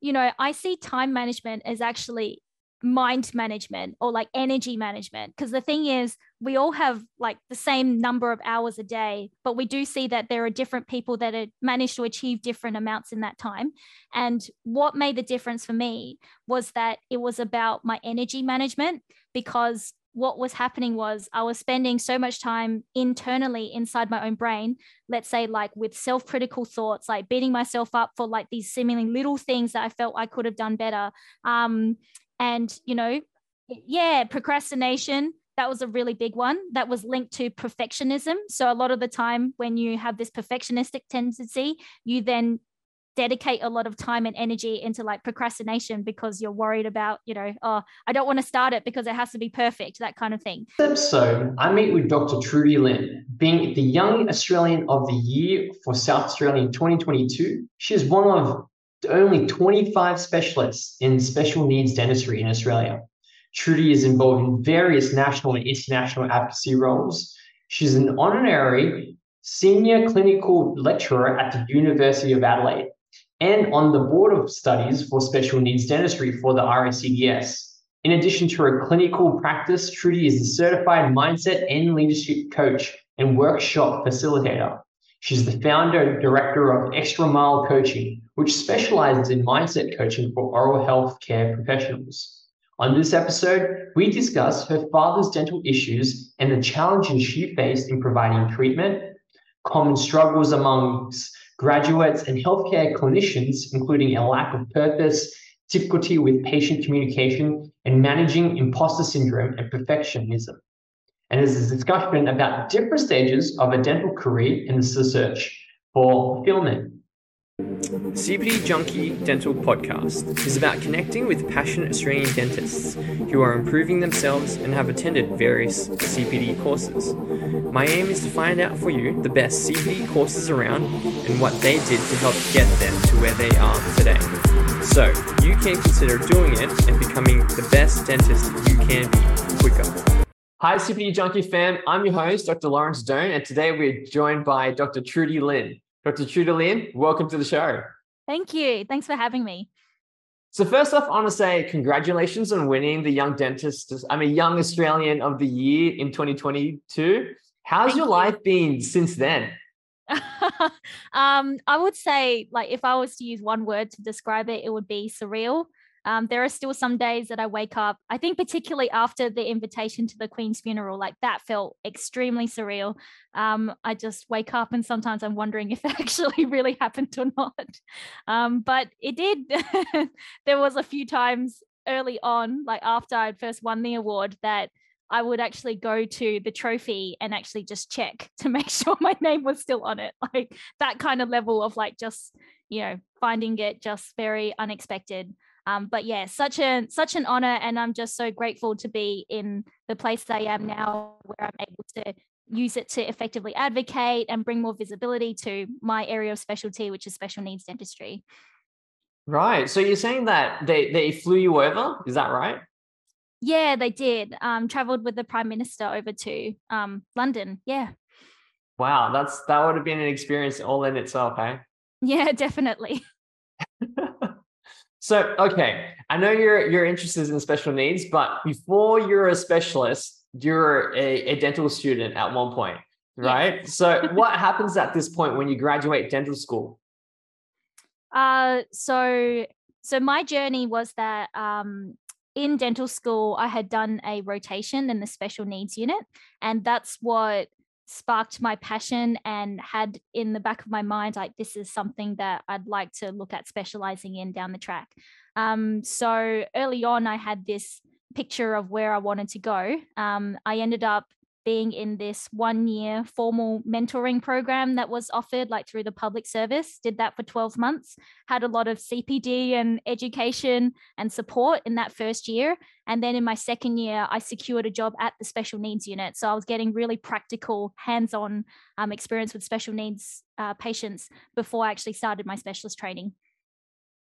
you know, I see time management as actually mind management or like energy management because the thing is we all have like the same number of hours a day but we do see that there are different people that have managed to achieve different amounts in that time. And what made the difference for me was that it was about my energy management because what was happening was I was spending so much time internally inside my own brain, let's say, like with self critical thoughts, like beating myself up for like these seemingly little things that I felt I could have done better. Um, and, you know, yeah, procrastination. That was a really big one that was linked to perfectionism. So, a lot of the time, when you have this perfectionistic tendency, you then dedicate a lot of time and energy into like procrastination because you're worried about, you know, oh, I don't want to start it because it has to be perfect, that kind of thing. So I meet with Dr. Trudy Lin, being the Young Australian of the Year for South Australia in 2022. She is one of only 25 specialists in special needs dentistry in Australia. Trudy is involved in various national and international advocacy roles. She's an honorary senior clinical lecturer at the University of Adelaide and on the board of studies for special needs dentistry for the RACDS. In addition to her clinical practice, Trudy is a certified mindset and leadership coach and workshop facilitator. She's the founder and director of Extra Mile Coaching, which specializes in mindset coaching for oral health care professionals. On this episode, we discuss her father's dental issues and the challenges she faced in providing treatment, common struggles amongst graduates, and healthcare clinicians, including a lack of purpose, difficulty with patient communication, and managing imposter syndrome and perfectionism. And there's a discussion about different stages of a dental career in the search for fulfillment. CPD Junkie Dental Podcast is about connecting with passionate Australian dentists who are improving themselves and have attended various CPD courses. My aim is to find out for you the best CPD courses around and what they did to help get them to where they are today. So you can consider doing it and becoming the best dentist you can be quicker. Hi, CPD Junkie fam. I'm your host, Dr. Laurence Doan, and today we're joined by Dr. Trudy Lin. Dr. Lin, welcome to the show. Thank you. Thanks for having me. So first off, I want to say congratulations on winning the Young Dentist, I'm a Young Australian of the Year in 2022. How's Thank your you. life been since then? um, I would say, like, if I was to use one word to describe it, it would be surreal. Um, there are still some days that I wake up, I think, particularly after the invitation to the Queen's funeral, like that felt extremely surreal. Um, I just wake up and sometimes I'm wondering if it actually really happened or not. Um, but it did. there was a few times early on, like after I'd first won the award, that I would actually go to the trophy and actually just check to make sure my name was still on it. Like that kind of level of like just, you know, finding it just very unexpected. Um, but yeah, such a such an honor, and I'm just so grateful to be in the place that I am now, where I'm able to use it to effectively advocate and bring more visibility to my area of specialty, which is special needs dentistry. Right. So you're saying that they they flew you over? Is that right? Yeah, they did. Um, traveled with the prime minister over to um, London. Yeah. Wow, that's that would have been an experience all in itself, hey? Yeah, definitely. So, okay, I know you're you're interested in special needs, but before you're a specialist, you're a, a dental student at one point, right? So, what happens at this point when you graduate dental school? Uh, so so my journey was that um, in dental school, I had done a rotation in the special needs unit, and that's what sparked my passion and had in the back of my mind like this is something that I'd like to look at specializing in down the track. Um, so early on, I had this picture of where I wanted to go. Um, I ended up being in this one year formal mentoring program that was offered like through the public service did that for 12 months had a lot of cpd and education and support in that first year and then in my second year i secured a job at the special needs unit. So i was getting really practical hands-on um, experience with special needs uh, patients before i actually started my specialist training.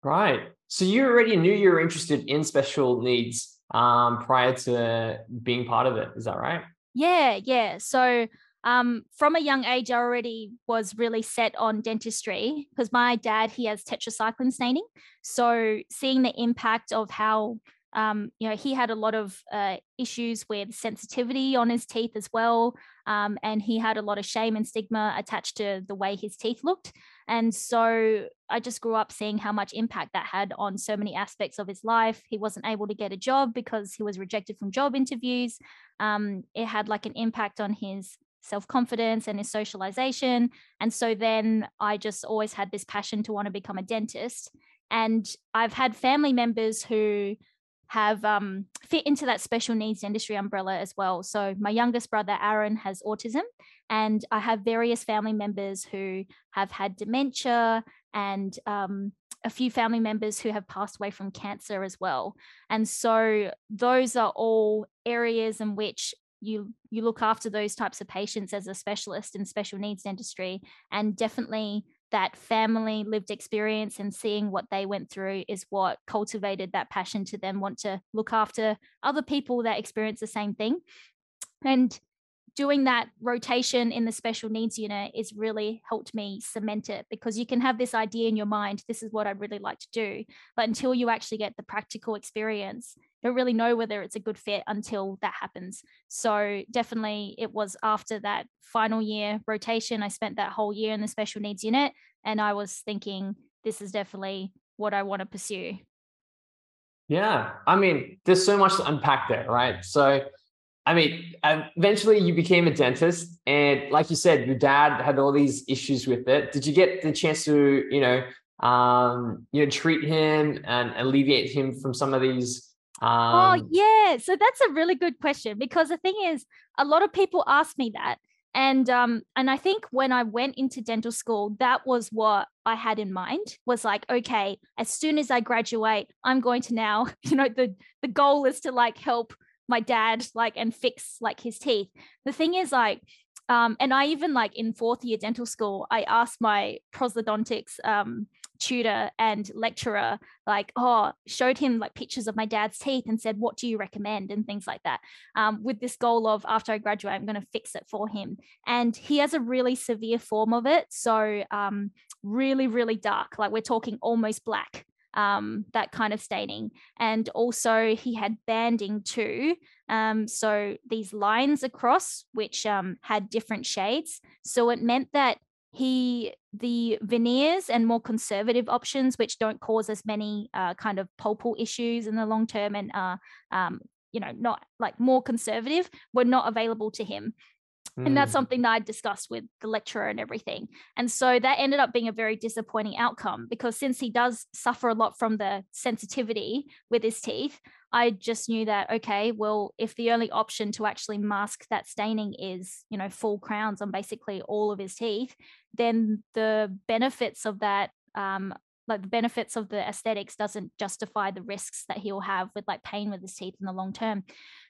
Right. So you already knew you were interested in special needs um, prior to being part of it. Is that right yeah, yeah. So um, from a young age, I already was really set on dentistry because my dad, he has tetracycline staining. So seeing the impact of how um, you know, he had a lot of uh, issues with sensitivity on his teeth as well. Um, and he had a lot of shame and stigma attached to the way his teeth looked. And so I just grew up seeing how much impact that had on so many aspects of his life. He wasn't able to get a job because he was rejected from job interviews. Um, it had like an impact on his self confidence and his socialization. And so then I just always had this passion to want to become a dentist. And I've had family members who have um, fit into that special needs industry umbrella as well. So my youngest brother Aaron has autism, and I have various family members who have had dementia and um, a few family members who have passed away from cancer as well. And so those are all areas in which you you look after those types of patients as a specialist in special needs dentistry and definitely that family lived experience and seeing what they went through is what cultivated that passion to then want to look after other people that experience the same thing. And doing that rotation in the special needs unit is really helped me cement it because you can have this idea in your mind this is what i'd really like to do but until you actually get the practical experience don't really know whether it's a good fit until that happens so definitely it was after that final year rotation i spent that whole year in the special needs unit and i was thinking this is definitely what i want to pursue yeah i mean there's so much to unpack there right so I mean, eventually you became a dentist, and like you said, your dad had all these issues with it. Did you get the chance to, you know, um, you know, treat him and alleviate him from some of these? Oh, um... Oh yeah, so that's a really good question because the thing is, a lot of people ask me that, and um, and I think when I went into dental school, that was what I had in mind was like, okay, as soon as I graduate, I'm going to now, you know, the the goal is to like help my dad like and fix like his teeth. The thing is like um, and I even like in fourth year dental school, I asked my prosthodontics um, tutor and lecturer, like, oh, showed him like pictures of my dad's teeth and said, what do you recommend? And things like that. Um, with this goal of after I graduate, I'm going to fix it for him. And he has a really severe form of it. So, um, really, really dark. Like we're talking almost black um, that kind of staining. And also, he had banding too. Um, so, these lines across, which um, had different shades. So, it meant that he, the veneers and more conservative options, which don't cause as many uh, kind of pulpal issues in the long term and uh, um, you know, not like more conservative, were not available to him. And that's mm. something that I discussed with the lecturer and everything. And so that ended up being a very disappointing outcome because since he does suffer a lot from the sensitivity with his teeth, I just knew that, okay, well, if the only option to actually mask that staining is, you know, full crowns on basically all of his teeth, then the benefits of that um, like the benefits of the aesthetics doesn't justify the risks that he'll have with like pain with his teeth in the long term.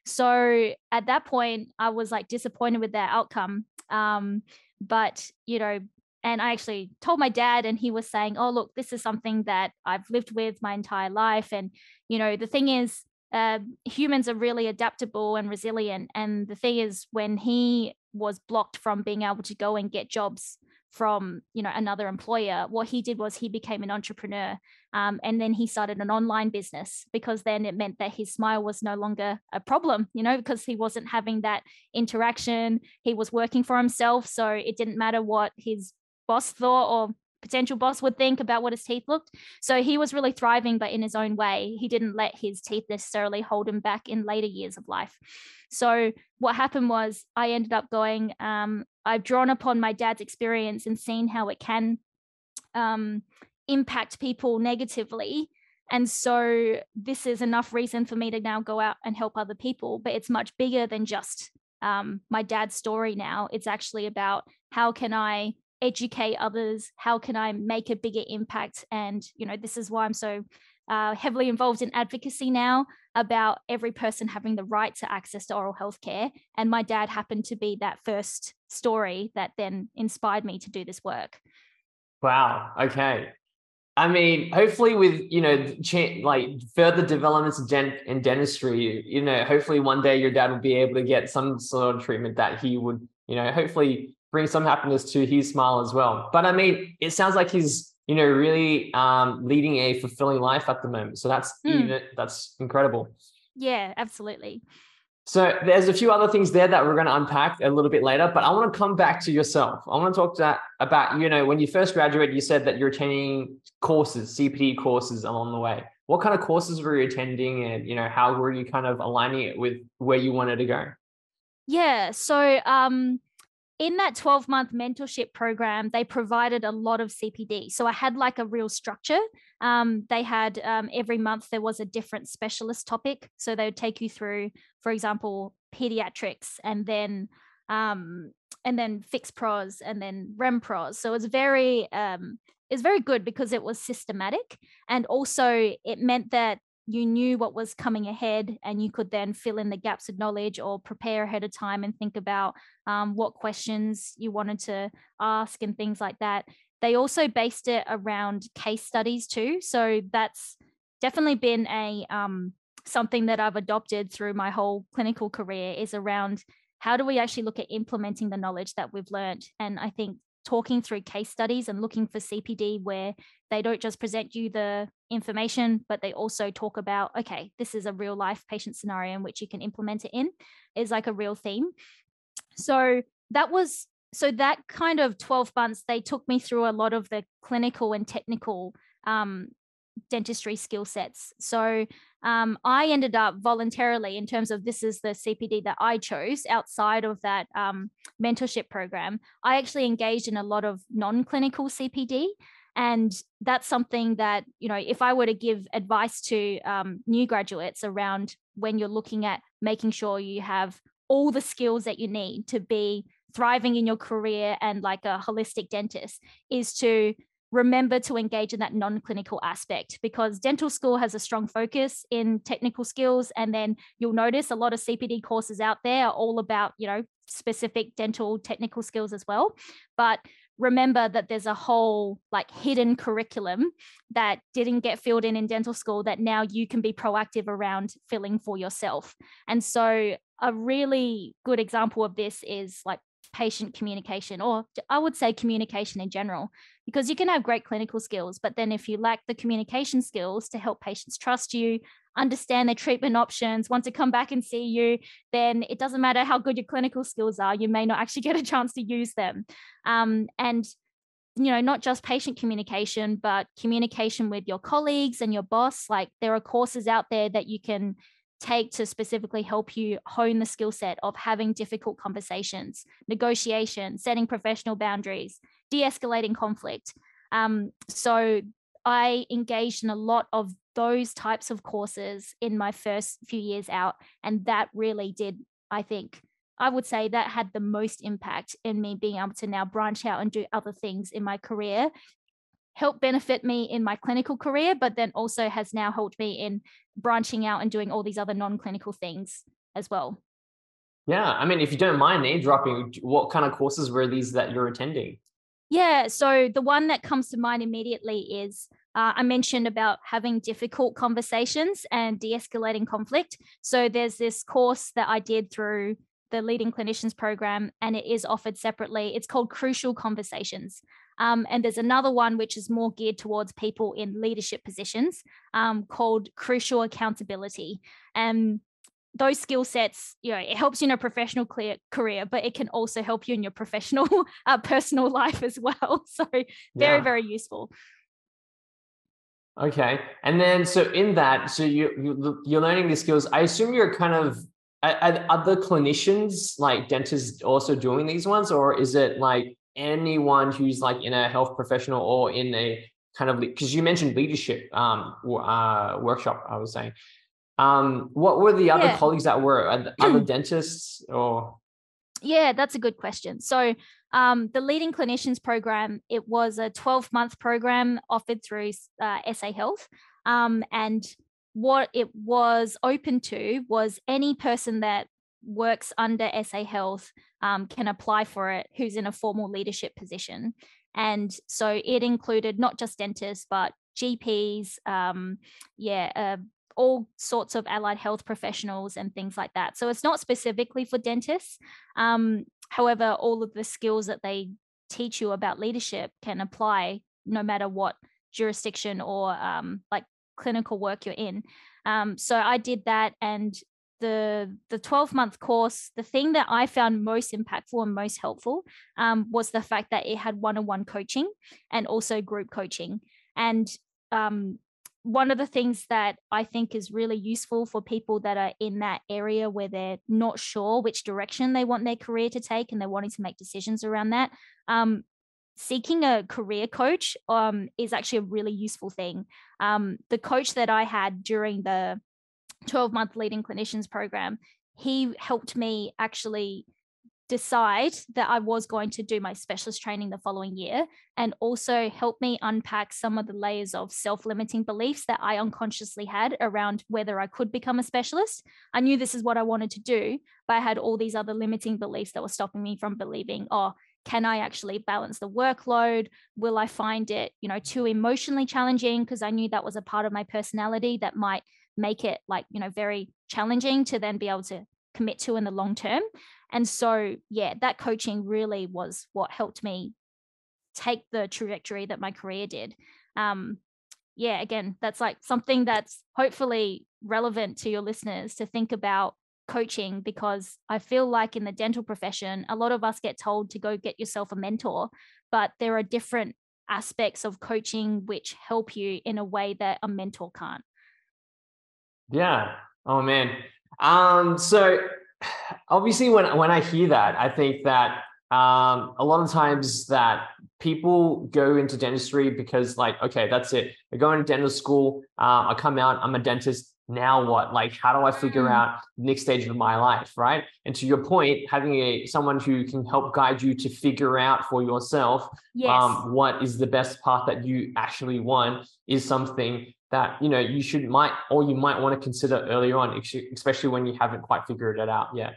So at that point, I was like disappointed with that outcome. Um, but you know, and I actually told my dad, and he was saying, "Oh, look, this is something that I've lived with my entire life." And you know, the thing is, uh, humans are really adaptable and resilient. And the thing is, when he was blocked from being able to go and get jobs from you know another employer what he did was he became an entrepreneur um, and then he started an online business because then it meant that his smile was no longer a problem you know because he wasn't having that interaction he was working for himself so it didn't matter what his boss thought or potential boss would think about what his teeth looked. So he was really thriving, but in his own way. He didn't let his teeth necessarily hold him back in later years of life. So what happened was I ended up going, um, I've drawn upon my dad's experience and seen how it can um, impact people negatively. And so this is enough reason for me to now go out and help other people. But it's much bigger than just um, my dad's story now. It's actually about how can I educate others? How can I make a bigger impact? And, you know, this is why I'm so uh, heavily involved in advocacy now about every person having the right to access to oral health care. And my dad happened to be that first story that then inspired me to do this work. Wow. Okay. I mean, hopefully, with you know, like further developments in, gen- in dentistry, you know, hopefully one day your dad will be able to get some sort of treatment that he would you know, hopefully bring some happiness to his smile as well. But I mean, it sounds like he's, you know, really um, leading a fulfilling life at the moment. So that's mm. even that's incredible. Yeah, absolutely. So there's a few other things there that we're going to unpack a little bit later, but I want to come back to yourself. I want to talk to that about, you know, when you first graduated, you said that you're attending courses, CPD courses along the way. What kind of courses were you attending and, you know, how were you kind of aligning it with where you wanted to go? Yeah. So um in that 12 month mentorship program, they provided a lot of CPD. So I had like a real structure. Um, they had um, every month there was a different specialist topic. So they would take you through, for example, pediatrics and then um, and then fixed pros and then rem pros. So it's very um, it's very good because it was systematic and also it meant that you knew what was coming ahead and you could then fill in the gaps of knowledge or prepare ahead of time and think about um, what questions you wanted to ask and things like that. They also based it around case studies too so that's definitely been a um, something that i've adopted through my whole clinical career is around how do we actually look at implementing the knowledge that we've learned? And i think talking through case studies and looking for CPD where they don't just present you the information, but they also talk about, okay, this is a real life patient scenario in which you can implement it in, is like a real theme. So that was so that kind of 12 months they took me through a lot of the clinical and technical um, dentistry skill sets. So um, I ended up voluntarily, in terms of this is the CPD that I chose outside of that um, mentorship program, I actually engaged in a lot of non clinical CPD. And that's something that, you know, if I were to give advice to um, new graduates around when you're looking at making sure you have all the skills that you need to be thriving in your career and like a holistic dentist, is to remember to engage in that non-clinical aspect because dental school has a strong focus in technical skills. And then you'll notice a lot of CPD courses out there are all about you know specific dental technical skills as well. But remember that there's a whole like hidden curriculum that didn't get filled in in dental school that now you can be proactive around filling for yourself. And so a really good example of this is like patient communication, or I would say communication in general, because you can have great clinical skills, but then if you lack the communication skills to help patients trust you, understand their treatment options, want to come back and see you, then it doesn't matter how good your clinical skills are, you may not actually get a chance to use them. Um, and you know not just patient communication but communication with your colleagues and your boss like there are courses out there that you can take to specifically help you hone the skill set of having difficult conversations, negotiation, setting professional boundaries, de escalating conflict. Um, so I engaged in a lot of those types of courses in my first few years out. And that really did, I think, I would say that had the most impact in me being able to now branch out and do other things in my career help benefit me in my clinical career, but then also has now helped me in branching out and doing all these other non-clinical things as well. Yeah, I mean, if you don't mind name dropping, what kind of courses were these that you're attending? Yeah, so the one that comes to mind immediately is uh, I mentioned about having difficult conversations and de escalating conflict. So there's this course that I did through the Leading Clinicians program, and it is offered separately. It's called Crucial Conversations. Um, and there's another one which is more geared towards people in leadership positions um, called Crucial Accountability. And those skill sets, you know, it helps you in a professional clear career, but it can also help you in your professional, uh, personal life as well. So very, yeah. very useful. Okay, and then so in that, so you, you you're learning these skills. I assume you're kind of are other clinicians like dentists also doing these ones, or is it like anyone who's like in a health professional or in a kind of because you mentioned leadership um, uh, workshop, I was saying. Um, what were the other yeah. colleagues that were other dentists or? Yeah, that's a good question. So um, the Leading Clinicians program, it was a 12 month program offered through uh, SA Health. Um, and what it was open to was any person that works under SA Health um, can apply for it who's in a formal leadership position. And so it included not just dentists, but GPs, um, yeah, uh, all sorts of allied health professionals and things like that. So it's not specifically for dentists. Um, however, all of the skills that they teach you about leadership can apply no matter what jurisdiction or um, like clinical work you're in. Um, so I did that, and the the 12 month course the thing that i found most impactful and most helpful um, was the fact that it had one-on-one coaching and also group coaching and um, one of the things that i think is really useful for people that are in that area where they're not sure which direction they want their career to take and they're wanting to make decisions around that um, seeking a career coach um, is actually a really useful thing. Um, the coach that i had during the 12 month leading clinicians program, he helped me actually decide that I was going to do my specialist training the following year and also help me unpack some of the layers of self limiting beliefs that I unconsciously had around whether I could become a specialist. I knew this is what I wanted to do, but I had all these other limiting beliefs that were stopping me from believing, oh, can I actually balance the workload? Will I find it, you know, too emotionally challenging? Because I knew that was a part of my personality that might make it like you know very challenging to then be able to commit to in the long term and so yeah that coaching really was what helped me take the trajectory that my career did um yeah again that's like something that's hopefully relevant to your listeners to think about coaching because i feel like in the dental profession a lot of us get told to go get yourself a mentor but there are different aspects of coaching which help you in a way that a mentor can't yeah. Oh man. Um, so obviously when when I hear that, I think that um, a lot of times that people go into dentistry because like, okay, that's it. I go into dental school. Uh, I come out. I'm a dentist. Now what? Like, how do I figure mm. out the next stage of my life, right? And to your point, having a someone who can help guide you to figure out for yourself yes. um, what is the best path that you actually want is something that you know you should might or you might want to consider earlier on especially when you haven't quite figured it out yet.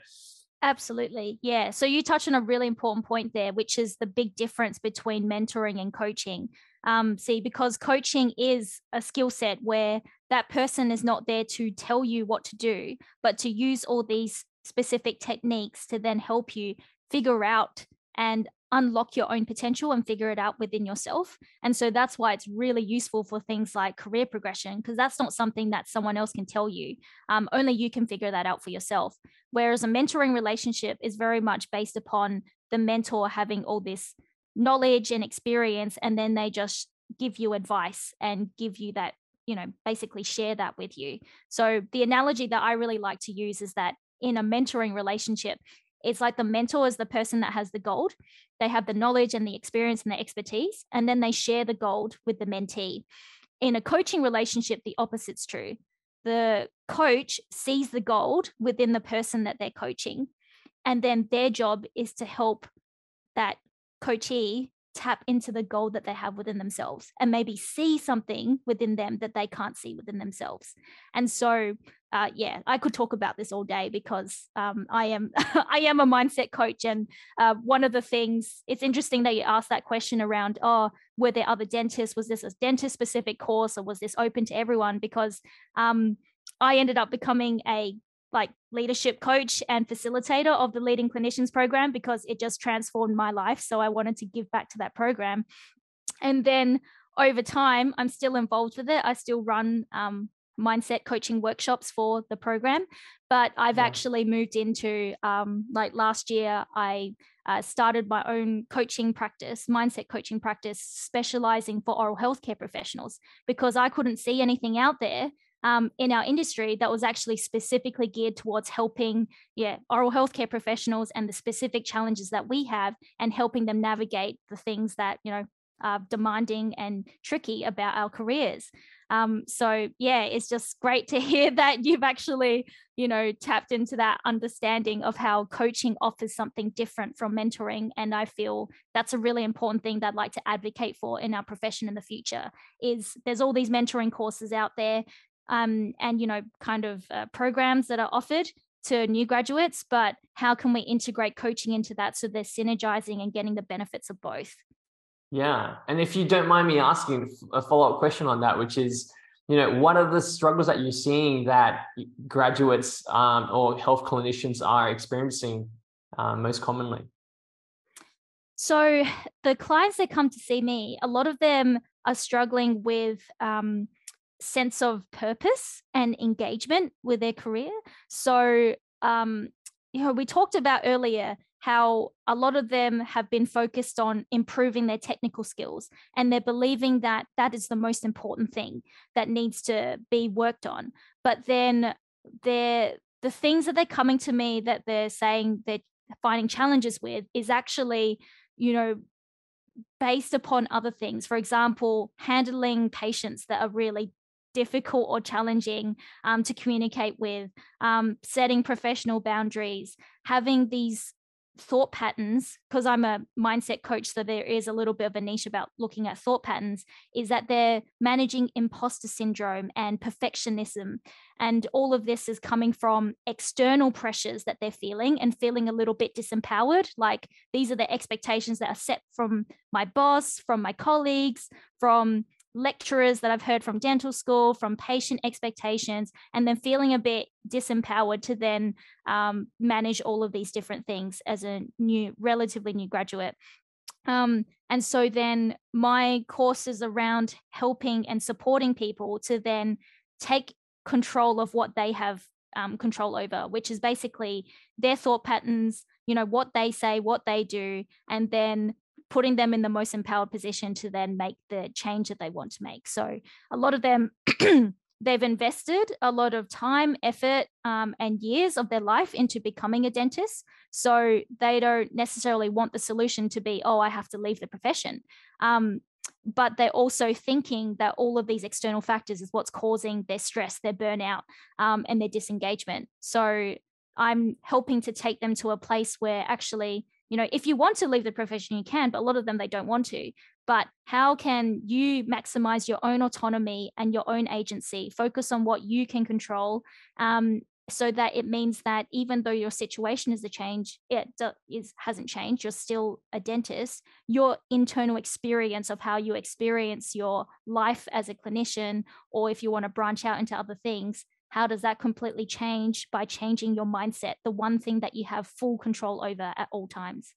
Absolutely yeah. So you touch on a really important point there which is the big difference between mentoring and coaching. Um, see because coaching is a skill set where that person is not there to tell you what to do but to use all these specific techniques to then help you figure out and unlock your own potential and figure it out within yourself. And so that's why it's really useful for things like career progression, because that's not something that someone else can tell you. Um, only you can figure that out for yourself. Whereas a mentoring relationship is very much based upon the mentor having all this knowledge and experience, and then they just give you advice and give you that, you know, basically share that with you. So the analogy that I really like to use is that in a mentoring relationship, it's like the mentor is the person that has the gold. They have the knowledge and the experience and the expertise, and then they share the gold with the mentee. In a coaching relationship, the opposite's true. The coach sees the gold within the person that they're coaching, and then their job is to help that coachee tap into the gold that they have within themselves and maybe see something within them that they can't see within themselves. And so, uh, yeah, I could talk about this all day because um, I am I am a mindset coach, and uh, one of the things it's interesting that you asked that question around, oh, were there other dentists? Was this a dentist specific course, or was this open to everyone? Because um, I ended up becoming a like leadership coach and facilitator of the leading clinicians program because it just transformed my life so i wanted to give back to that program and then over time i'm still involved with it i still run um, mindset coaching workshops for the program but i've yeah. actually moved into um, like last year i uh, started my own coaching practice mindset coaching practice specializing for oral healthcare professionals because i couldn't see anything out there um, in our industry that was actually specifically geared towards helping yeah oral healthcare professionals and the specific challenges that we have and helping them navigate the things that you know are demanding and tricky about our careers. Um, so yeah it's just great to hear that you've actually you know tapped into that understanding of how coaching offers something different from mentoring and i feel that's a really important thing that i'd like to advocate for in our profession in the future is there's all these mentoring courses out there um, and you know kind of uh, programs that are offered to new graduates but how can we integrate coaching into that so they're synergizing and getting the benefits of both yeah and if you don't mind me asking a follow-up question on that which is you know, what are the struggles that you're seeing that graduates um, or health clinicians are experiencing uh, most commonly? So the clients that come to see me, a lot of them are struggling with um, sense of purpose and engagement with their career. So, um, you know, we talked about earlier how a lot of them have been focused on improving their technical skills and they're believing that that is the most important thing that needs to be worked on. But then they're the things that they're coming to me that they're saying they're finding challenges with is actually, you know, based upon other things. For example, handling patients that are really difficult or challenging um, to communicate with, um, setting professional boundaries, having these thought patterns, because I'm a mindset coach, so there is a little bit of a niche about looking at thought patterns, is that they're managing imposter syndrome and perfectionism. And all of this is coming from external pressures that they're feeling and feeling a little bit disempowered. Like these are the expectations that are set from my boss, from my colleagues, from lecturers that I've heard from dental school, from patient expectations, and then feeling a bit disempowered to then um, manage all of these different things as a new, relatively new graduate. Um, and so then my course is around helping and supporting people to then take control of what they have um, control over, which is basically their thought patterns, you know, what they say, what they do, and then putting them in the most empowered position to then make the change that they want to make. So a lot of them, they've invested a lot of time, effort, um, and years of their life into becoming a dentist. So they don't necessarily want the solution to be, oh, I have to leave the profession. Um, but they're also thinking that all of these external factors is what's causing their stress, their burnout, um, and their disengagement. So I'm helping to take them to a place where actually you know if you want to leave the profession you can but a lot of them they don't want to. But how can you maximize your own autonomy and your own agency? Focus on what you can control um, so that it means that even though your situation is a change it is, hasn't changed you're still a dentist your internal experience of how you experience your life as a clinician or if you want to branch out into other things how does that completely change by changing your mindset, the one thing that you have full control over at all times?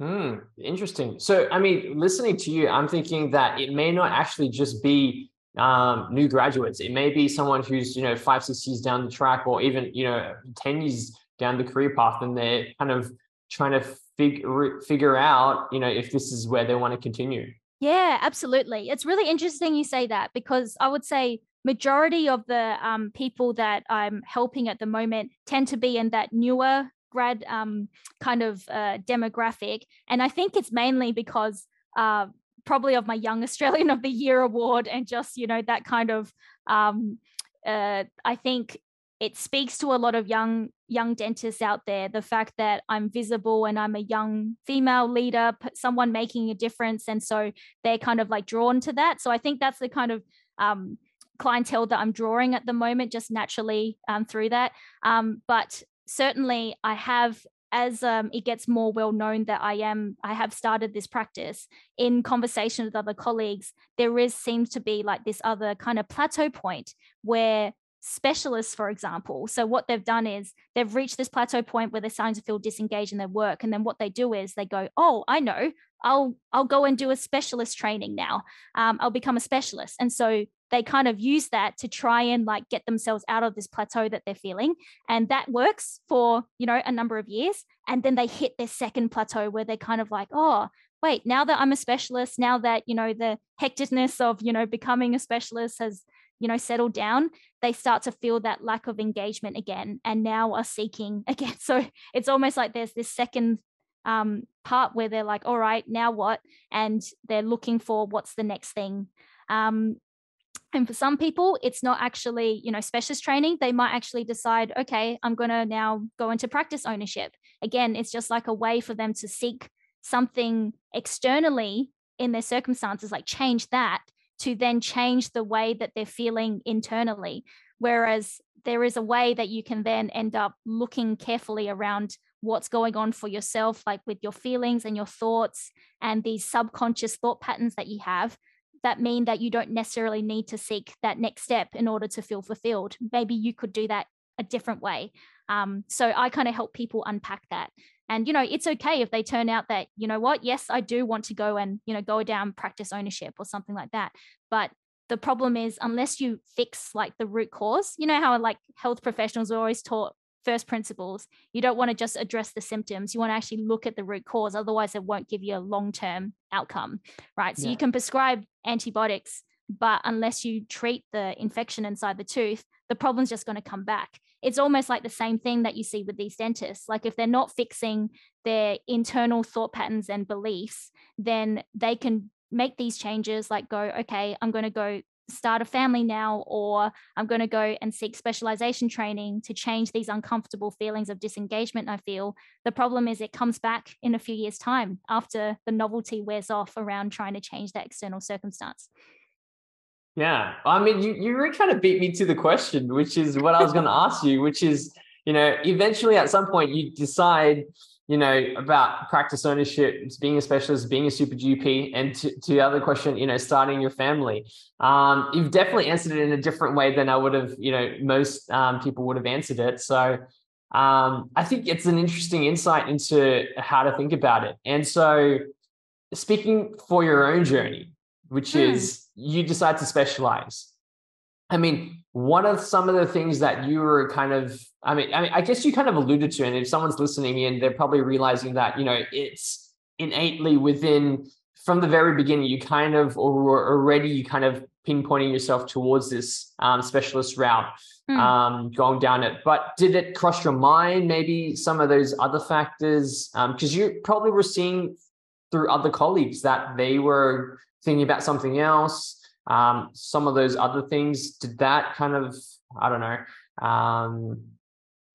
Hmm, interesting. So, I mean, listening to you, I'm thinking that it may not actually just be um, new graduates. It may be someone who's, you know, five, six years down the track or even, you know, 10 years down the career path and they're kind of trying to figure, figure out, you know, if this is where they want to continue. Yeah, absolutely. It's really interesting you say that because I would say majority of the um, people that I'm helping at the moment tend to be in that newer grad um, kind of uh, demographic. And I think it's mainly because uh, probably of my Young Australian of the Year award and just, you know, that kind of, um, uh, I think it speaks to a lot of young young dentists out there the fact that i'm visible and i'm a young female leader someone making a difference and so they're kind of like drawn to that so i think that's the kind of um, clientele that I'm drawing at the moment, just naturally um, through that. Um, but certainly, I have as um, it gets more well known that I am, I have started this practice in conversation with other colleagues. There is seems to be like this other kind of plateau point where specialists, for example. So what they've done is they've reached this plateau point where they're starting to feel disengaged in their work, and then what they do is they go, "Oh, I know, I'll I'll go and do a specialist training now. Um, I'll become a specialist." And so they kind of use that to try and like get themselves out of this plateau that they're feeling, and that works for you know a number of years, and then they hit their second plateau where they're kind of like, "Oh." Wait, now that I'm a specialist, now that you know the hecticness of you know becoming a specialist has you know settled down they start to feel that lack of engagement again and now are seeking again so it's almost like there's this second um, part where they're like all right now what and they're looking for what's the next thing um, and for some people it's not actually you know specialist training they might actually decide okay i'm going to now go into practice ownership again it's just like a way for them to seek something externally in their circumstances like change that to then change the way that they're feeling internally. Whereas there is a way that you can then end up looking carefully around what's going on for yourself, like with your feelings and your thoughts and these subconscious thought patterns that you have. That mean that you don't necessarily need to seek that next step in order to feel fulfilled. Maybe you could do that a different way. Um, so I kind of help people unpack that. And you know, it's okay if they turn out that you know what, yes, I do want to go and you know go down practice ownership or something like that. But the problem is unless you fix like the root cause, you know how like health professionals are always taught first principles. You don't want to just address the symptoms. You want to actually look at the root cause. Otherwise, it won't give you a long term outcome, right? So yeah. you can prescribe antibiotics, but unless you treat the infection inside the tooth, the problem's just going to come back. It's almost like the same thing that you see with these dentists. Like if they're not fixing their internal thought patterns and beliefs, then they can make these changes like go, okay, I'm going to go start a family now, or I'm going to go and seek specialization training to change these uncomfortable feelings of disengagement I feel. The problem is it comes back in a few years' time after the novelty wears off around trying to change that external circumstance. Yeah. I mean, you, you really kind of beat me to the question, which is what I was going to ask you, which is, you know, eventually at some point you decide, you know, about practice ownership, being a specialist, being a super GP, and to, to the other question, you know, starting your family. Um, you've definitely answered it in a different way than I would have, you know, most um, people would have answered it. So um, I think it's an interesting insight into how to think about it. And so, speaking for your own journey, which mm. is you decide to specialize. I mean, one of some of the things that you were kind of, I mean, I mean, I guess you kind of alluded to, and if someone's listening in, they're probably realizing that, you know, it's innately within from the very beginning, you kind of or already you kind of pinpointing yourself towards this um, specialist route, mm. um, going down it. But did it cross your mind? Maybe some of those other factors, because um, you probably were seeing through other colleagues that they were thinking about something else um, some of those other things did that kind of i don't know um,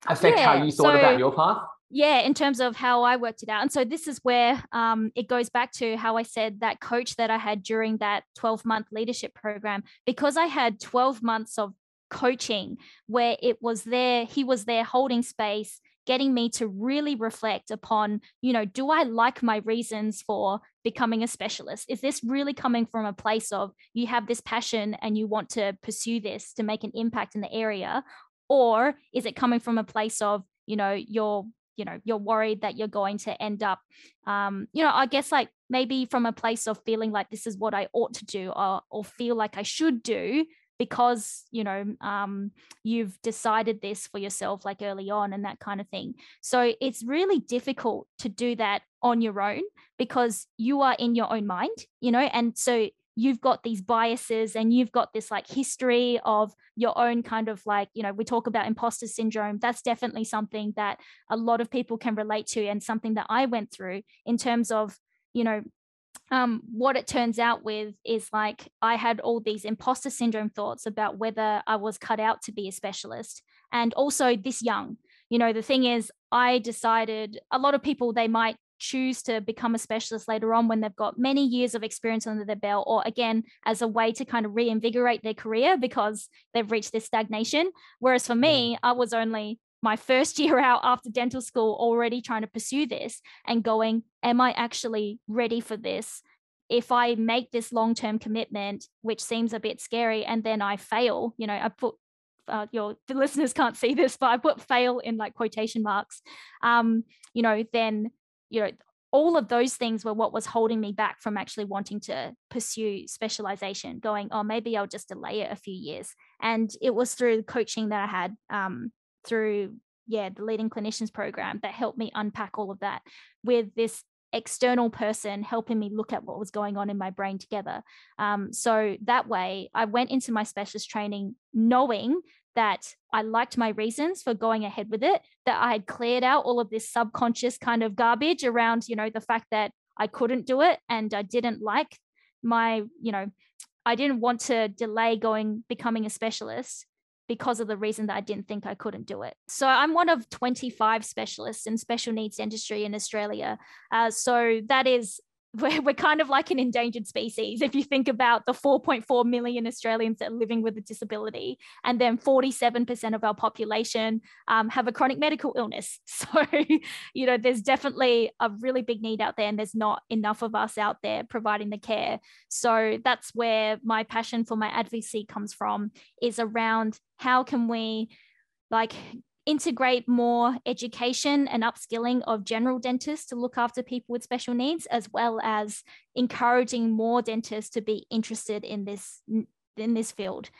affect yeah, how you thought so, about your path? Yeah in terms of how i worked it out and so this is where um, it goes back to how i said that coach that i had during that 12 month leadership program because i had 12 months of coaching where it was there he was there holding space getting me to really reflect upon, you know, do I like my reasons for becoming a specialist? Is this really coming from a place of you have this passion and you want to pursue this to make an impact in the area? Or is it coming from a place of, you know, you're you know you're worried that you're going to end up um you know i guess like maybe from a place of feeling like this is what i ought to do or, or feel like i should do because you know um, you've decided this for yourself like early on and that kind of thing. So it's really difficult to do that on your own because you are in your own mind you know and so you've got these biases and you've got this like history of your own kind of like you know we talk about imposter syndrome. That's definitely something that a lot of people can relate to and something that i went through in terms of you know um, what it turns out with is like I had all these imposter syndrome thoughts about whether I was cut out to be a specialist and also this young. You know, the thing is, I decided a lot of people, they might choose to become a specialist later on when they've got many years of experience under their belt, or again, as a way to kind of reinvigorate their career because they've reached this stagnation. Whereas for me, I was only my first year out after dental school already trying to pursue this and going, am I actually ready for this? If I make this long term commitment, which seems a bit scary, and then I fail, you know, I put uh, your the listeners can't see this, but I put fail in like quotation marks. Um, you know, then you know all of those things were what was holding me back from actually wanting to pursue specialization. Going, oh, maybe I'll just delay it a few years. And it was through coaching that I had um, through yeah the leading clinicians program that helped me unpack all of that with this external person helping me look at what was going on in my brain together. Um, so that way i went into my specialist training knowing that i liked my reasons for going ahead with it that i had cleared out all of this subconscious kind of garbage around you know the fact that i couldn't do it and i didn't like my you know i didn't want to delay going becoming a specialist because of the reason that I didn't think I couldn't do it. So I'm one of 25 specialists in special needs dentistry in Australia. Uh, so that is we're, we're kind of like an endangered species if you think about the 4.4 million australians that are living with a disability and then 47% of our population um, have a chronic medical illness. So you know there's definitely a really big need out there and there's not enough of us out there providing the care. So that's where my passion for my advocacy comes from is around how can we like integrate more education and upskilling of general dentists to look after people with special needs, as well as encouraging more dentists to be interested in this in this field.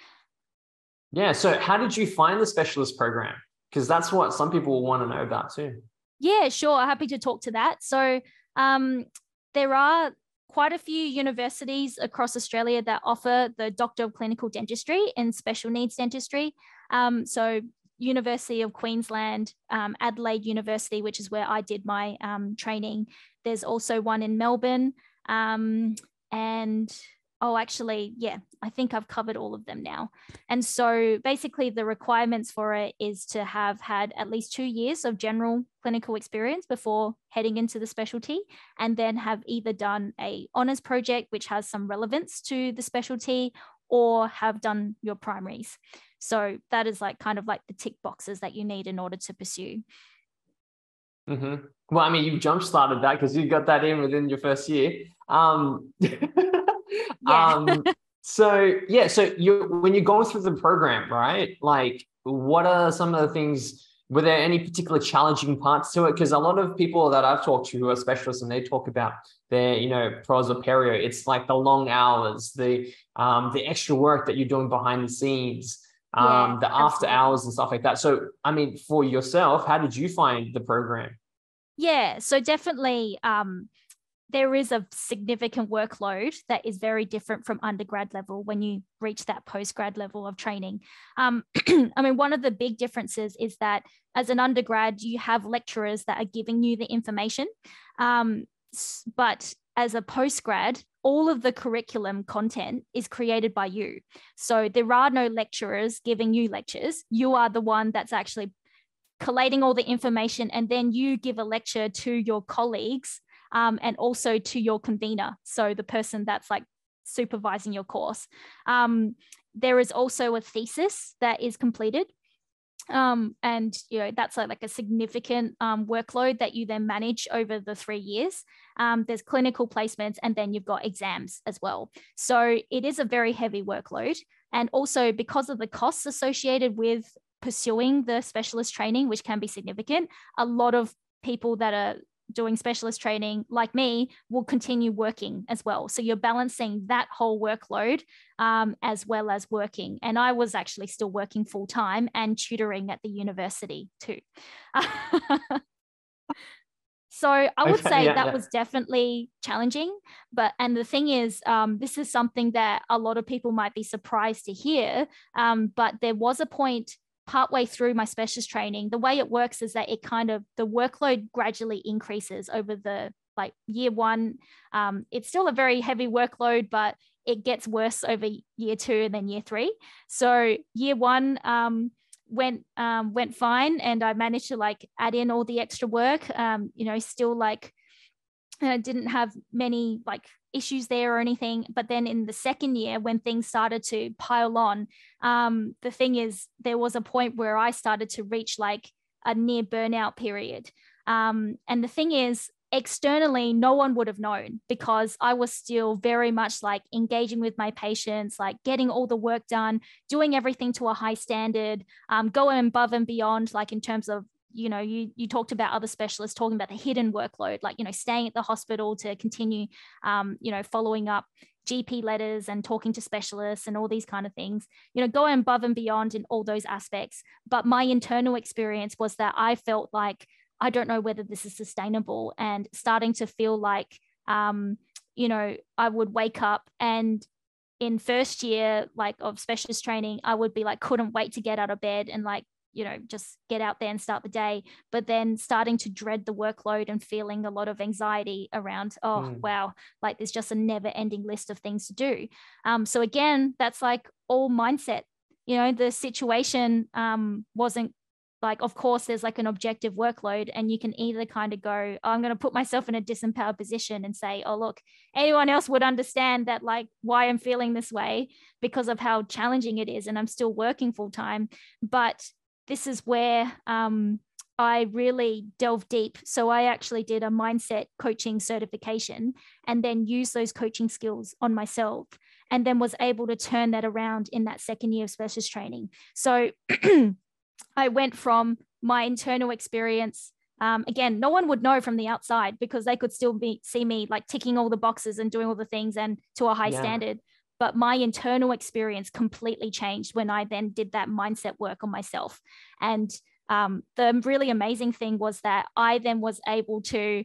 Yeah. So, how did you find the specialist program? Because that's what some people want to know about too. Yeah, sure. Happy to talk to that. So, um, there are quite a few universities across Australia that offer the Doctor of Clinical Dentistry and Special Needs Dentistry. Um, so University of Queensland, um, Adelaide University, which is where I did my um, training. There's also one in Melbourne. Um, and oh, actually, yeah, I think I've covered all of them now. And so basically, the requirements for it is to have had at least two years of general clinical experience before heading into the specialty, and then have either done a honours project, which has some relevance to the specialty, or have done your primaries. So that is like kind of like the tick boxes that you need in order to pursue. Mm-hmm. Well, I mean, you jump started that because you got that in within your first year. Um, yeah. um, so yeah, so you when you're going through the program, right? Like, what are some of the things? Were there any particular challenging parts to it? Because a lot of people that I've talked to who are specialists and they talk about their, you know, pros or perio, it's like the long hours, the um, the extra work that you're doing behind the scenes um, yeah, the after absolutely. hours and stuff like that. So, I mean, for yourself, how did you find the program? Yeah, so definitely um, there is a significant workload that is very different from undergrad level when you reach that postgrad level of training. Um, I mean, one of the big differences is that as an undergrad, you have lecturers that are giving you the information. Um, but as a postgrad, all of the curriculum content is created by you. So there are no lecturers giving you lectures. You are the one that's actually collating all the information, and then you give a lecture to your colleagues um, and also to your convener. So the person that's like supervising your course. Um, there is also a thesis that is completed um, and you know that's like, like a significant um, workload that you then manage over the three years. Um, there's clinical placements and then you've got exams as well. So it is a very heavy workload. And also because of the costs associated with pursuing the specialist training which can be significant a lot of people that are doing specialist training like me will continue working as well. So you're balancing that whole workload um, as well as working. And i was actually still working full time and tutoring at the university too. So i would say yeah, that yeah. was definitely challenging but and the thing is um, this is something that a lot of people might be surprised to hear um, but there was a point partway through my specialist training, the way it works is that it kind of the workload gradually increases over the like year one. Um, it's still a very heavy workload, but it gets worse over year two and then year three. So year one um, went um, went fine, and I managed to like add in all the extra work. Um, you know, still like I didn't have many like issues there or anything. But then in the second year, when things started to pile on, um, the thing is, there was a point where I started to reach like a near burnout period. Um, and the thing is, externally, no one would have known because I was still very much like engaging with my patients, like getting all the work done, doing everything to a high standard, um, going above and beyond, like in terms of you know you you talked about other specialists talking about the hidden workload like you know staying at the hospital to continue um, you know following up gp letters and talking to specialists and all these kind of things. You know going above and beyond in all those aspects. But my internal experience was that i felt like i don't know whether this is sustainable and starting to feel like um, you know i would wake up and in first year like of specialist training i would be like couldn't wait to get out of bed and like you know just get out there and start the day but then starting to dread the workload and feeling a lot of anxiety around oh mm. wow like there's just a never ending list of things to do um, so again that's like all mindset you know the situation um, wasn't like of course there's like an objective workload and you can either kind of go oh, i'm going to put myself in a disempowered position and say oh look anyone else would understand that like why i'm feeling this way because of how challenging it is and i'm still working full time but this is where um, I really delved deep. So I actually did a mindset coaching certification and then used those coaching skills on myself and then was able to turn that around in that second year of specialist training. So I went from my internal experience. Um, again, no one would know from the outside because they could still be see me like ticking all the boxes and doing all the things and to a high yeah. standard. But my internal experience completely changed when I then did that mindset work on myself. And um, the really amazing thing was that I then was able to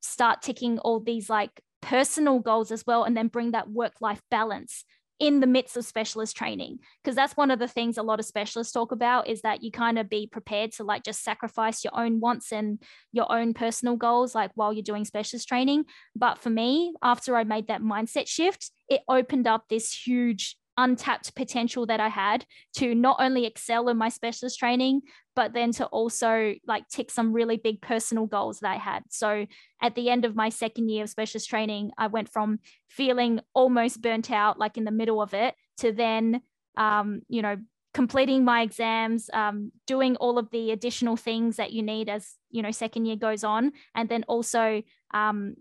start ticking all these like personal goals as well and then bring that work life balance in the midst of specialist training. Because that's one of the things a lot of specialists talk about is that you kind of be prepared to like just sacrifice your own wants and your own personal goals like while you're doing specialist training. But for me after i made that mindset shift it opened up this huge untapped potential that I had to not only excel in my specialist training, but then to also like tick some really big personal goals that I had. So at the end of my second year of specialist training, I went from feeling almost burnt out, like in the middle of it, to then, um, you know, completing my exams um, doing all of the additional things that you need as you know second year goes on and then also um,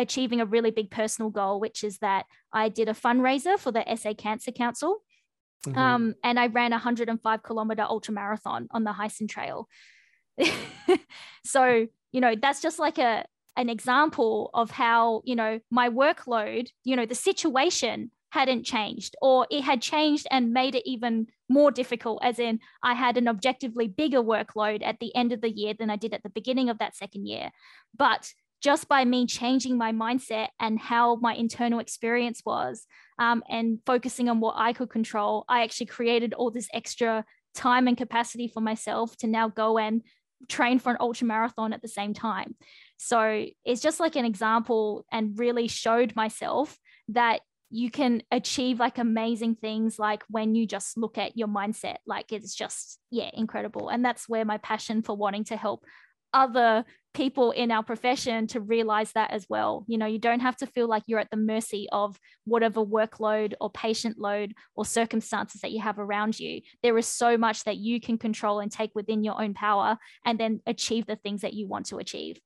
achieving a really big personal goal, which is that I did a fundraiser for the SA Cancer Council. Mm-hmm. Um, and I ran a 105 kilometer ultra marathon on the Heysen Trail. so, you know, that's just like a an example of how, you know, my workload, you know, the situation hadn't changed or it had changed and made it even more difficult as in i had an objectively bigger workload at the end of the year than i did at the beginning of that second year but just by me changing my mindset and how my internal experience was um, and focusing on what I could control, I actually created all this extra time and capacity for myself to now go and train for an ultra marathon at the same time. So it's just like an example and really showed myself that you can achieve like amazing things like when you just look at your mindset like it's just yeah incredible and that's where my passion for wanting to help other people in our profession to realize that as well. You know, you don't have to feel like you're at the mercy of whatever workload or patient load or circumstances that you have around you. There is so much that you can control and take within your own power and then achieve the things that you want to achieve.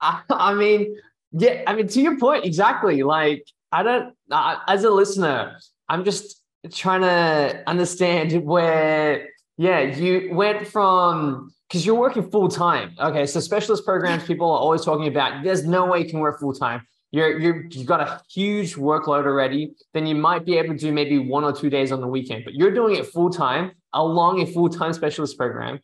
I mean, yeah, I mean, to your point, exactly. Like, I don't, as a listener, I'm just trying to understand where yeah, you went from because you're working full time. Okay, so specialist programs, people are always talking about. There's no way you can work full time. You're you're you've got a huge workload already. Then you might be able to do maybe one or two days on the weekend, but you're doing it full time along a full time specialist program.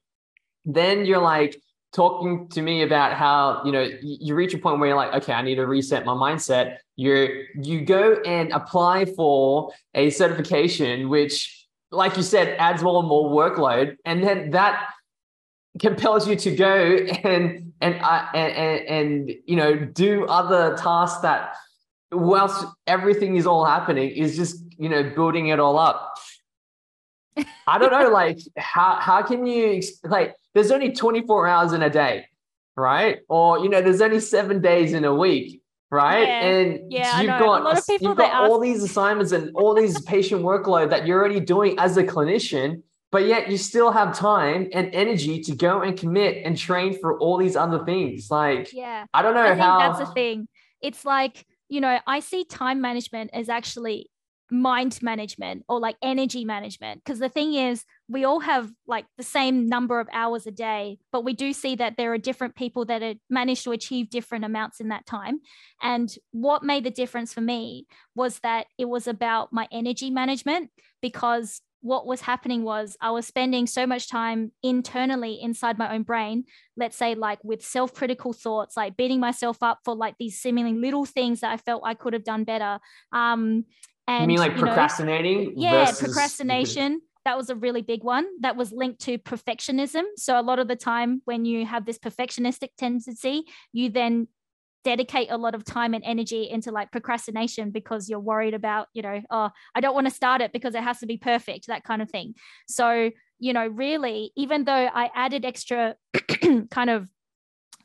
Then you're like talking to me about how you know you reach a point where you're like, okay, I need to reset my mindset. You you go and apply for a certification, which like you said, adds more and more workload, and then that compels you to go and and uh, and, and, you know do other tasks that whilst everything is all happening is just you know building it all up. I don't know like how how can you like there's only 24 hours in a day right? Or you know there's only seven days in a week right? Yeah. And yeah, you've got, a lot of people you've got all these assignments and all these patient workload that you're already doing as a clinician, but yet you still have time and energy to go and commit and train for all these other things. Like, yeah, I don't know I how that's the thing. It's like, you know, I see time management as actually mind management or like energy management because the thing is we all have like the same number of hours a day but we do see that there are different people that have managed to achieve different amounts in that time and what made the difference for me was that it was about my energy management because what was happening was I was spending so much time internally inside my own brain, let's say, like with self critical thoughts, like beating myself up for like these seemingly little things that I felt I could have done better. Um, and, you mean like you procrastinating? Know, yeah, procrastination. That was a really big one that was linked to perfectionism. So, a lot of the time, when you have this perfectionistic tendency, you then dedicate a lot of time and energy into like procrastination because you're worried about, you know, oh, I don't want to start it because it has to be perfect, that kind of thing. So, you know, really, even though I added extra kind of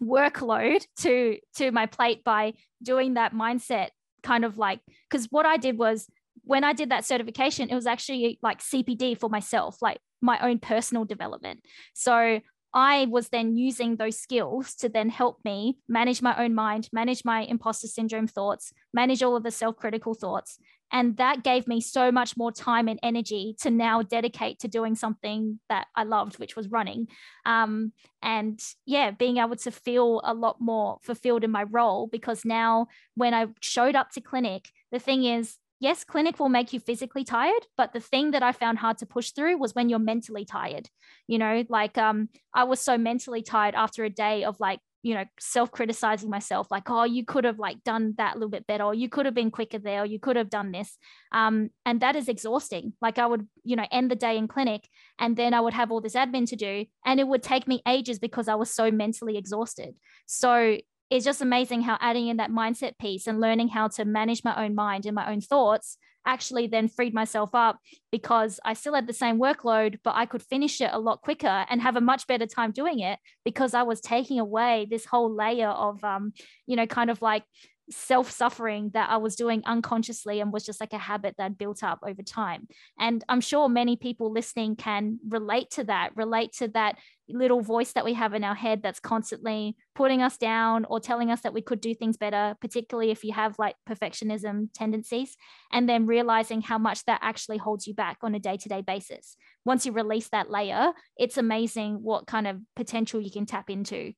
workload to to my plate by doing that mindset kind of like because what I did was when I did that certification, it was actually like CPD for myself, like my own personal development. So I was then using those skills to then help me manage my own mind, manage my imposter syndrome thoughts, manage all of the self critical thoughts. And that gave me so much more time and energy to now dedicate to doing something that I loved, which was running. Um, and yeah, being able to feel a lot more fulfilled in my role because now when I showed up to clinic, the thing is, yes, clinic will make you physically tired, but the thing that I found hard to push through was when you're mentally tired. You know, like um, I was so mentally tired after a day of like, you know, self-criticizing myself, like, oh, you could have like done that a little bit better, or you could have been quicker there, or you could have done this. Um, and that is exhausting. Like I would, you know, end the day in clinic and then I would have all this admin to do, and it would take me ages because I was so mentally exhausted. So it's just amazing how adding in that mindset piece and learning how to manage my own mind and my own thoughts actually then freed myself up because I still had the same workload, but I could finish it a lot quicker and have a much better time doing it because I was taking away this whole layer of, um, you know, kind of like self suffering that I was doing unconsciously and was just like a habit that built up over time. And I'm sure many people listening can relate to that, relate to that little voice that we have in our head that's constantly putting us down or telling us that we could do things better, particularly if you have like perfectionism tendencies, and then realizing how much that actually holds you back on a day to day basis. Once you release that layer, it's amazing what kind of potential you can tap into.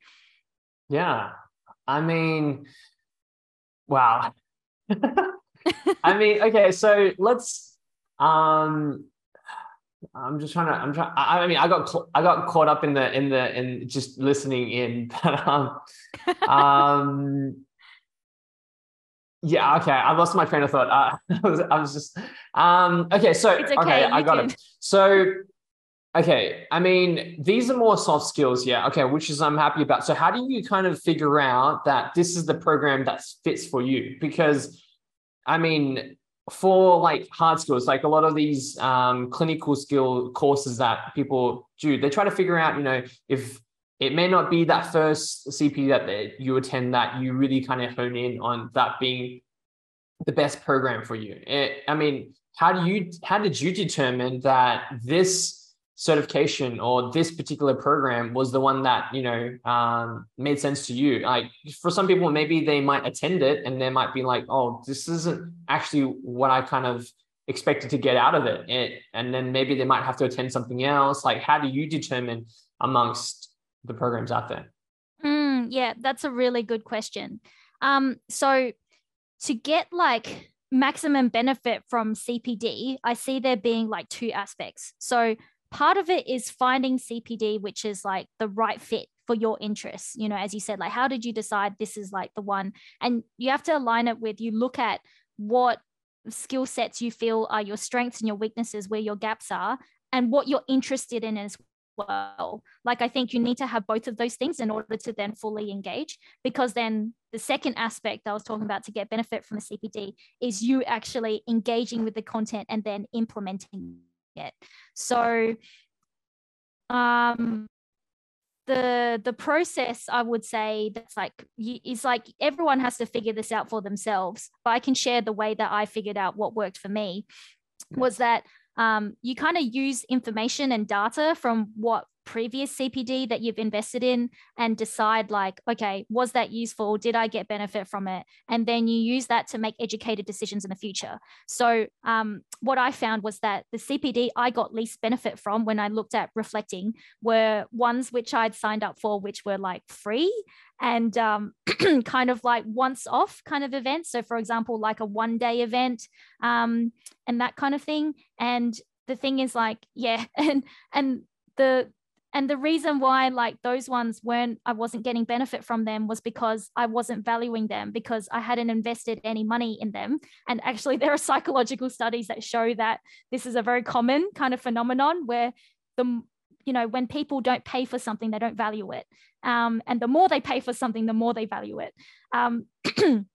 Yeah. I mean, Wow. I mean, okay, so let's um I'm just trying to I'm trying I, I mean I got I got caught up in the in the in just listening in but um um yeah okay I lost my train of thought. Uh, I was I was just um okay so okay, okay I got it. so okay I mean these are more soft skills yeah okay which is I'm happy about so how do you kind of figure out that this is the program that fits for you because I mean for like hard skills like a lot of these um, clinical skill courses that people do they try to figure out you know if it may not be that first CP that they, you attend that you really kind of hone in on that being the best program for you. It, I mean, how do you how did you determine that this certification or this particular program was the one that you know um, made sense to you. Like for some people maybe they might attend it and they might be like oh this isn't actually what i kind of expected to get out of it, it and then maybe they might have to attend something else. Like how do you determine amongst the programs out there? Mm, yeah that's a really good question. Um, so to get like maximum benefit from cpd i see there being like two aspects. So part of it is finding CPD, which is like the right fit for your interests. You know, as you said, like, how did you decide this is like the one? And you have to align it with you look at what skill sets you feel are your strengths and your weaknesses, where your gaps are, and what you're interested in as well. Like, I think you need to have both of those things in order to then fully engage, because then the second aspect I was talking about to get benefit from a CPD is you actually engaging with the content and then implementing it. So um the the process i would say that's like is like everyone has to figure this out for themselves but i can share the way that i figured out what worked for me was that um, you kind of use information and data from what previous CPD that you've invested in and decide like, okay, was that useful? Did I get benefit from it? And then you use that to make educated decisions in the future. So um, what I found was that the CPD I got least benefit from when I looked at reflecting were ones which I'd signed up for, which were like free and um, kind of like once off kind of events. So for example, like a one day event um, and that kind of thing. And the thing is like, yeah, and and the and the reason why like those ones weren't i wasn't getting benefit from them was because i wasn't valuing them because i hadn't invested any money in them and actually there are psychological studies that show that this is a very common kind of phenomenon where the you know, when people don't pay for something, they don't value it. Um, and the more they pay for something, the more they value it. Um,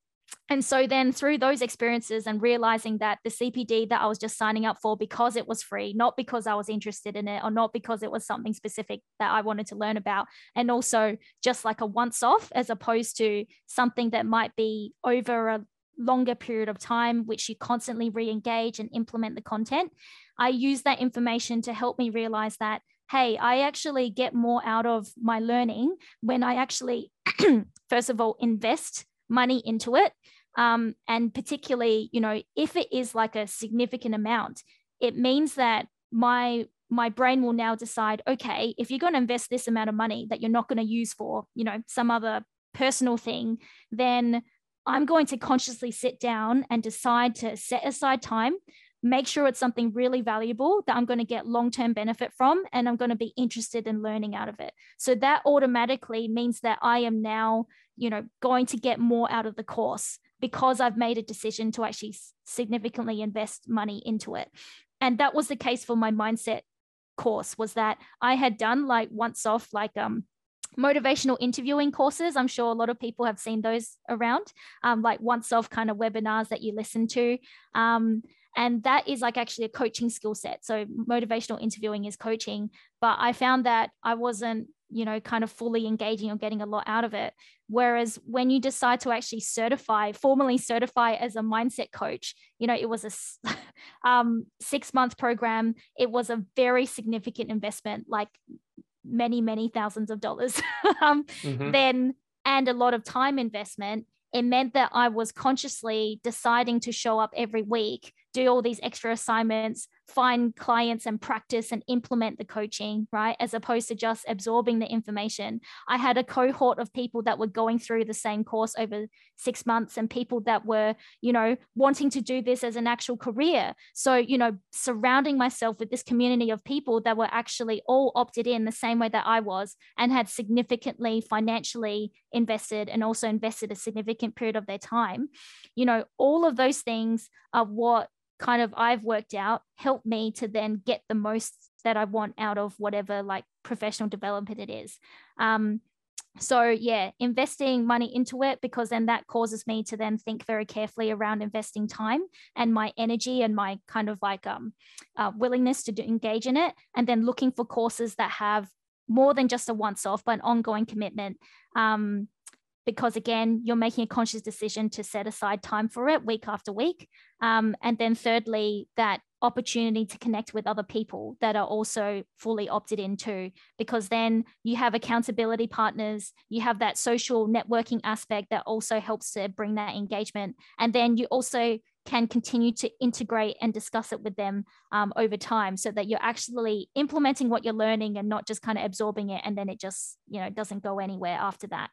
and so then through those experiences and realizing that the CPD that I was just signing up for because it was free, not because I was interested in it or not because it was something specific that I wanted to learn about, and also just like a once off as opposed to something that might be over a longer period of time, which you constantly re engage and implement the content. I use that information to help me realize that, hey, I actually get more out of my learning when I actually, first of all, invest money into it. Um, and particularly, you know, if it is like a significant amount, it means that my my brain will now decide okay if you're going to invest this amount of money that you're not going to use for you know some other personal thing then I'm going to consciously sit down and decide to set aside time, make sure it's something really valuable that I'm going to get long term benefit from, and I'm going to be interested in learning out of it. So that automatically means that I am now, you know, going to get more out of the course because I've made a decision to actually significantly invest money into it. And that was the case for my mindset course was that I had done like once off like um motivational interviewing courses. I'm sure a lot of people have seen those around, um, like once off kind of webinars that you listen to. Um, and that is like actually a coaching skill set. So motivational interviewing is coaching, but I found that I wasn't, you know, kind of fully engaging or getting a lot out of it. Whereas when you decide to actually certify, formally certify as a mindset coach, you know, it was a um, six month program. It was a very significant investment, like many, many thousands of dollars, um, mm-hmm. then and a lot of time investment, it meant that I was consciously deciding to show up every week do all these extra assignments, find clients and practice and implement the coaching, right? As opposed to just absorbing the information. I had a cohort of people that were going through the same course over six months and people that were, you know, wanting to do this as an actual career. So, you know, surrounding myself with this community of people that were actually all opted in the same way that I was and had significantly financially invested and also invested a significant period of their time. You know, all of those things are what kind of I've worked out help me to then get the most that I want out of whatever like professional development it is. Um, so yeah, investing money into it because then that causes me to then think very carefully around investing time and my energy and my kind of like um, uh, willingness to do, engage in it, and then looking for courses that have more than just a once off but an ongoing commitment. Um, because again, you're making a conscious decision to set aside time for it week after week. Um, and then thirdly, that opportunity to connect with other people that are also fully opted into because then you have accountability partners you have that social networking aspect that also helps to bring that engagement and then you also can continue to integrate and discuss it with them um, over time so that you're actually implementing what you're learning and not just kind of absorbing it and then it just you know doesn't go anywhere after that